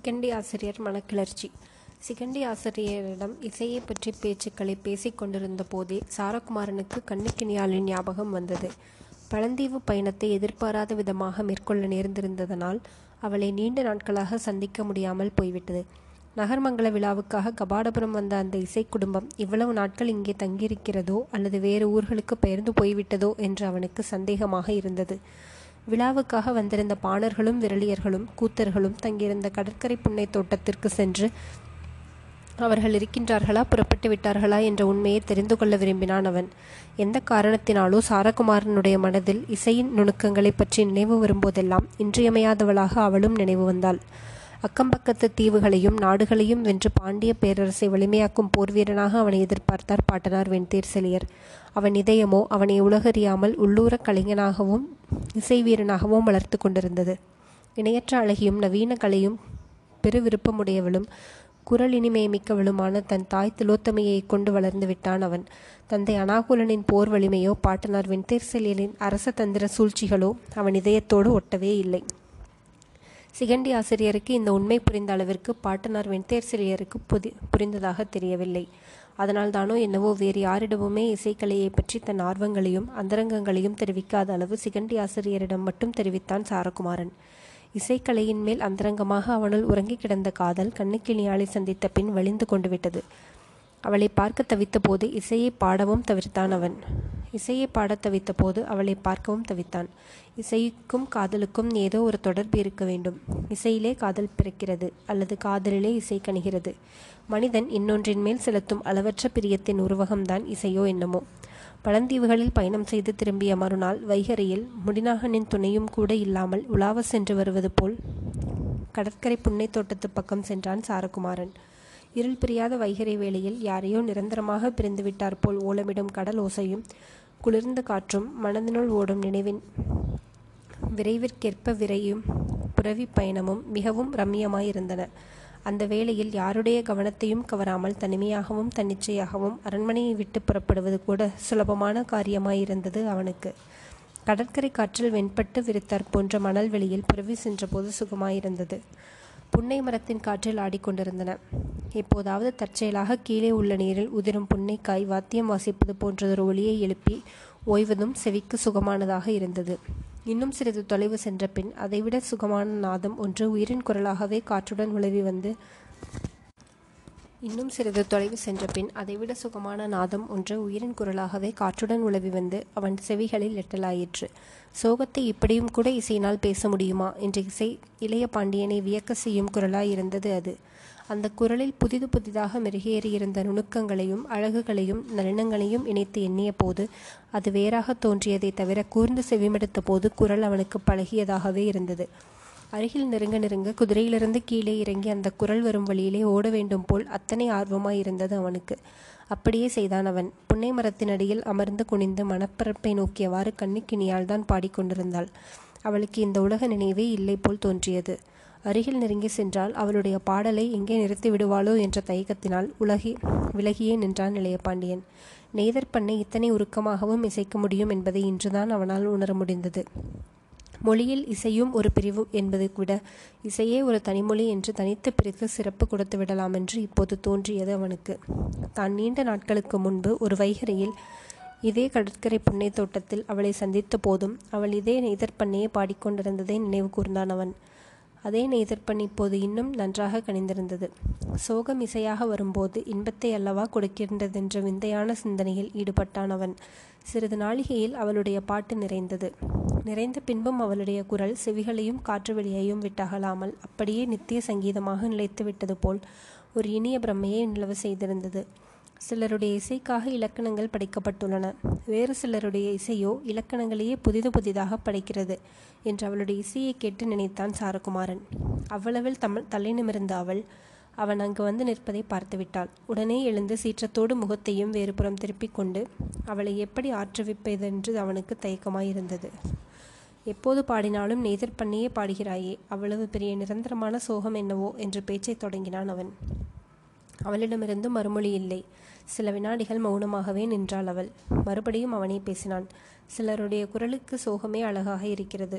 சிகண்டி ஆசிரியர் மனக்கிளர்ச்சி சிகண்டி ஆசிரியரிடம் இசையை பற்றி பேச்சுக்களை பேசிக் கொண்டிருந்த போதே சாரகுமாரனுக்கு கண்ணுக்கினியாளின் ஞாபகம் வந்தது. பழந்தீவு பயணத்தை எதிர்பாராத விதமாக மேற்கொள்ள நேர்ந்திருந்ததனால் அவளை நீண்ட நாட்களாக சந்திக்க முடியாமல் போய்விட்டது. நகர்மங்கல விழாவுக்காக கபாடபுரம் வந்த அந்த இசை குடும்பம் இவ்வளவு நாட்கள் இங்கே தங்கியிருக்கிறதோ அல்லது வேறு ஊர்களுக்கு பெயர்ந்து போய்விட்டதோ என்று அவனுக்கு சந்தேகமாக இருந்தது. விழாவுக்காக வந்திருந்த பாணர்களும் விரலியர்களும் கூத்தர்களும் தங்கியிருந்த கடற்கரை புன்னை தோட்டத்திற்கு சென்று அவர்கள் இருக்கின்றார்களா? புறப்பட்டு விட்டார்களா? என்ற உண்மையை தெரிந்து கொள்ள விரும்பினான் அவன். எந்த காரணத்தினாலோ சாரகுமாரனுடைய மனதில் இசையின் நுணுக்கங்களை பற்றி நினைவு வரும்போதெல்லாம் இன்றியமையாதவளாக அவளும் நினைவு வந்தாள். அக்கம் பக்கத்து தீவுகளையும் நாடுகளையும் வென்று பாண்டிய பேரரசை வலிமையாக்கும் போர்வீரனாக அவனை எதிர்பார்த்தார் பாட்டனார் வெண்தேர்செலியர் அவன் இதயமோ அவனை உலகறியாமல் உள்ளூர கலைஞனாகவும் இசை வீரனாகவும் வளர்த்து கொண்டிருந்தது. இணையற்ற அழகியும் நவீன கலையும் பெரு விருப்பமுடையவளும் குரல் இனிமை மிக்கவளுமான தன் தாய் திலோத்தமையை கொண்டு வளர்ந்து விட்டான் அவன். தந்தை அனாகுலனின் போர் வலிமையோ பாட்டனார் வெண்தேர்செலியனின் அரச தந்திர சூழ்ச்சிகளோ அவன் இதயத்தோடு ஒட்டவே இல்லை. சிகண்டி ஆசிரியருக்கு இந்த உண்மை புரிந்த அளவிற்கு பாட்டனார் வெண்தேர்சிலியருக்கு புதி புரிந்ததாக தெரியவில்லை. அதனால் தானோ என்னவோ வேறு யாரிடமுமே இசைக்கலையை பற்றி தன் ஆர்வங்களையும் அந்தரங்கங்களையும் தெரிவிக்காத அளவு சிகண்டி ஆசிரியரிடம் மட்டும் தெரிவித்தான் சாரகுமாரன். இசைக்கலையின் மேல் அந்தரங்கமாக அவனுள் உறங்கி கிடந்த காதல் கண்ணுக்கிளியாளை சந்தித்த பின் வலிந்து கொண்டு விட்டது. அவளை பார்க்க தவித்த போது இசையை பாடவும் தவிர்த்தான் அவன். இசையை பாடத் தவித்த போது அவளை பார்க்கவும் தவித்தான். இசைக்கும் காதலுக்கும் ஏதோ ஒரு தொடர்பு இருக்க வேண்டும். இசையிலே காதல் பிறக்கிறது அல்லது காதலிலே இசை கணிகிறது மனிதன் இன்னொன்றின் மேல் செலுத்தும் அளவற்ற பிரியத்தின் உருவகம்தான் இசையோ என்னமோ. பழந்தீவுகளில் பயணம் செய்து திரும்பிய மறுநாள் வைகரையில் முடிநாகனின் துணையும் கூட இல்லாமல் உலாவ சென்று வருவது போல் கடற்கரை புன்னை தோட்டத்து பக்கம் சென்றான் சாரகுமாரன். இருள் பிரியாத வைகரை வேளையில் யாரையோ நிரந்தரமாக பிரிந்துவிட்டார் போல் ஓலமிடும் கடல் ஓசையும் குளிர்ந்த காற்றும் மனதினுள் ஓடும் நினைவின் விரைவிற்கேற்ப விரையும் புறவி பயணமும் மிகவும் ரம்மியமாயிருந்தன. அந்த வேளையில் யாருடைய கவனத்தையும் கவராமல் தனிமையாகவும் தன்னிச்சையாகவும் அரண்மனையை விட்டு புறப்படுவது கூட சுலபமான காரியமாயிருந்தது அவனுக்கு. கடற்கரை காற்றில் வெண்பட்டு விரித்தார் போன்ற மணல் வெளியில் புறவி சென்றபோது சுகமாயிருந்தது. புன்னை மரத்தின் காற்றில் ஆடிக்கொண்டிருந்தன. எப்போதாவது தற்செயலாக கீழே உள்ள நீரில் உதிரும் புன்னைக்காய் வாத்தியம் வாசிப்பது போன்றதொரு ஒளியை எழுப்பி ஓய்வதும் செவிக்கு சுகமானதாக இருந்தது. இன்னும் சிறிது தொலைவு சென்ற பின் அதைவிட சுகமான நாதம் ஒன்று உயிரின் குரலாகவே காற்றுடன் உழவி வந்து இன்னும் சிறிது தொலைவு சென்ற பின் அதைவிட சுகமான நாதம் ஒன்று உயிரின் குரலாகவே காற்றுடன் உழவி வந்து அவன் செவிகளில் எட்டலாயிற்று. சோகத்தை இப்படியும் கூட இசையினால் பேச முடியுமா? என்று இசை இளைய பாண்டியனை வியக்க செய்யும் குரலாயிருந்தது அது. அந்த குரலில் புதிது புதிதாக மெருகேறியிருந்த நுணுக்கங்களையும் அழகுகளையும் நலனங்களையும் இணைத்து எண்ணிய போது அது வேறாக தோன்றியதை தவிர கூர்ந்து செவிமெடுத்த போது குரல் அவனுக்கு பழகியதாகவே இருந்தது. அருகில் நெருங்க நெருங்க குதிரையிலிருந்து கீழே இறங்கி அந்த குரல் வரும் வழியிலே ஓட வேண்டும் போல் அத்தனை ஆர்வமாயிருந்தது அவனுக்கு. அப்படியே செய்தான் அவன். புன்னை மரத்தின் அடியில் அமர்ந்து குனிந்து மனப்பரப்பை நோக்கியவாறு கண்ணுக்கினியால் தான் பாடிக்கொண்டிருந்தாள் அவளுக்கு இந்த உலக நினைவே இல்லை போல் தோன்றியது. அருகில் நெருங்கி சென்றால் அவளுடைய பாடலை எங்கே நிறுத்தி விடுவாளோ என்ற தயக்கத்தினால் உலகி விலகியே நின்றான் இளையபாண்டியன். நெய்தர் பண்ணை இத்தனை உருக்கமாகவும் இசைக்க முடியும் என்பதை இன்றுதான் அவனால் உணர முடிந்தது. மொழியில் இசையும் ஒரு பிரிவு என்பதை விட இசையே ஒரு தனிமொழி என்று தனித்து பிரித்து சிறப்பு கொடுத்து விடலாம் என்று இப்போது தோன்றியது அவனுக்கு. தான் நீண்ட நாட்களுக்கு முன்பு ஒரு வைகரையில் இதே கடற்கரை புன்னை தோட்டத்தில் அவளை சந்தித்த போதும் அவள் இதே நெய்தற்பண்ணையை பாடிக்கொண்டிருந்ததை நினைவு கூர்ந்தான் அவன். அதே நெய்தற்பண் இப்போது இன்னும் நன்றாக கணிந்திருந்தது சோகம் இசையாக வரும்போது இன்பத்தை அல்லவா கொடுக்கின்றதென்ற விந்தையான சிந்தனையில் ஈடுபட்டான் அவன். சிறிது நாளிகையில் அவளுடைய பாட்டு நிறைந்தது. நிறைந்த பின்பும் அவளுடைய குரல் செவிகளையும் காற்று வெளியையும் விட்டகலாமல் அப்படியே நித்திய சங்கீதமாக நிலைத்து விட்டது போல் ஒரு இனிய பிரம்மையை நிலவு செய்திருந்தது. சிலருடைய இசைக்காக இலக்கணங்கள் படைக்கப்பட்டுள்ளன. வேறு சிலருடைய இசையோ இலக்கணங்களையே புதிது புதிதாக படைக்கிறது என்று அவளுடைய இசையை கேட்டு நினைத்தான் சாரகுமாரன். அவ்வளவில் தமிழ் தலை நிமிர்ந்த அவள் அவன் அங்கு வந்து நிற்பதை பார்த்துவிட்டாள் உடனே எழுந்து சீற்றத்தோடு முகத்தையும் வேறுபுறம் திருப்பிக் கொண்டு அவளை எப்படி ஆற்றுவிப்பதென்று அவனுக்கு தயக்கமாயிருந்தது. எப்போது பாடினாலும் நெய்தர் பண்ணியே பாடுகிறாயே அவ்வளவு பெரிய நிரந்தரமான சோகம் என்னவோ? என்று பேச்சை தொடங்கினான் அவன். அவளிடமிருந்து மறுமொழி இல்லை. சில வினாடிகள் மௌனமாகவே நின்றாள் அவள். மறுபடியும் அவனே பேசினான். சிலருடைய குரலுக்கு சோகமே அழகாக இருக்கிறது.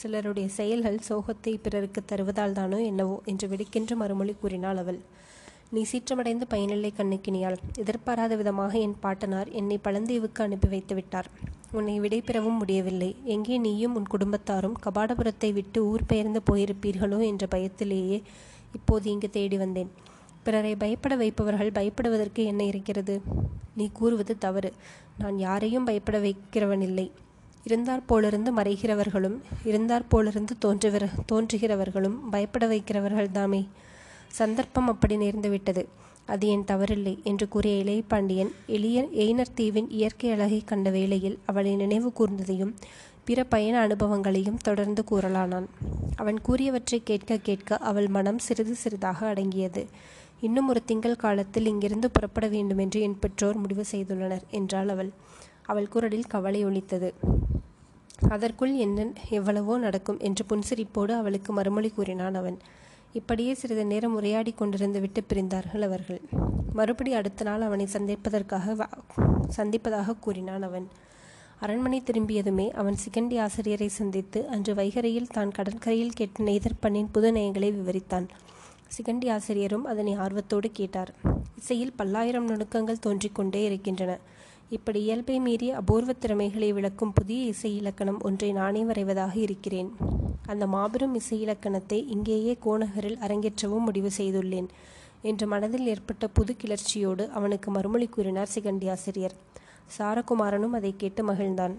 சிலருடைய செயல்கள் சோகத்தை பிறருக்கு தருவதால் தானோ என்னவோ என்று வெடிக்கின்ற மறுமொழி கூறினாள் அவள். நீ சீற்றமடைந்து பயனில்லை கண்ணுக்கினியாள் எதிர்பாராத விதமாக என் பாட்டனார் என்னை பழந்தீவுக்கு அனுப்பி வைத்து விட்டார். உன்னை விடைபெறவும் முடியவில்லை. எங்கே நீயும் உன் குடும்பத்தாரும் கபாடபுரத்தை விட்டு ஊர் பெயர்ந்து போயிருப்பீர்களோ என்ற பயத்திலேயே இப்போது இங்கு தேடி வந்தேன். பிறரை பயப்பட வைப்பவர்கள் பயப்படுவதற்கு என்ன இருக்கிறது? நீ கூறுவது தவறு. நான் யாரையும் பயப்பட வைக்கிறவனில்லை. இருந்தாற் போலிருந்து மறைகிறவர்களும் இருந்தாற் போலிருந்து தோன்றுகிற தோன்றுகிறவர்களும் பயப்பட வைக்கிறவர்கள் தாமே. சந்தர்ப்பம் அப்படி நேர்ந்துவிட்டது. அது என் தவறில்லை என்று கூறிய இளையபாண்டியன் எளிய எய்னர் தீவின் இயற்கை அழகை கண்ட வேளையில் அவளை நினைவு கூர்ந்ததையும் பிற பயண அனுபவங்களையும் தொடர்ந்து கூறலானான். அவன் கூறியவற்றை கேட்க கேட்க அவள் மனம் சிறிது சிறிதாக அடங்கியது. இன்னும் ஒரு திங்கள் காலத்தில் இங்கிருந்து புறப்பட வேண்டுமென்று என் பெற்றோர் முடிவு செய்துள்ளனர் என்றாள் அவள். அவள் குரலில் கவலை ஒலித்தது. அதற்குள் என்ன எவ்வளவோ நடக்கும் என்று புன்சிரிப்போடு அவளுக்கு மறுமொழி கூறினான் அவன். இப்படியே சிறிது நேரம் உரையாடி கொண்டிருந்து விட்டு பிரிந்தார்கள் அவர்கள். மறுபடி அடுத்த நாள் அவனை சந்திப்பதற்காக சந்திப்பதாக கூறினான் அவன். அரண்மனை திரும்பியதுமே அவன் சிகண்டி ஆசிரியரை சந்தித்து அன்று வைகரையில் தான் கடற்கரையில் கேட்ட நெய்தற்பண்ணின் புது நயங்களை விவரித்தான். சிகண்டி ஆசிரியரும் அதனை ஆர்வத்தோடு கேட்டார். இசையில் பல்லாயிரம் நுணுக்கங்கள் தோன்றிக்கொண்டே இருக்கின்றன. இப்படி இயல்பை மீறி அபூர்வ திறமைகளை விளக்கும் புதிய இசை இலக்கணம் ஒன்றை நானே வரைவதாக இருக்கிறேன். அந்த மாபெரும் இசை இலக்கணத்தை இங்கேயே கோணகரில் அரங்கேற்றவும் முடிவு செய்துள்ளேன். என்று மனதில் ஏற்பட்ட புது கிளர்ச்சியோடு அவனுக்கு மறுமொழி கூறினார் சிகண்டி ஆசிரியர். சாரகுமாரனும் அதை கேட்டு மகிழ்ந்தான்.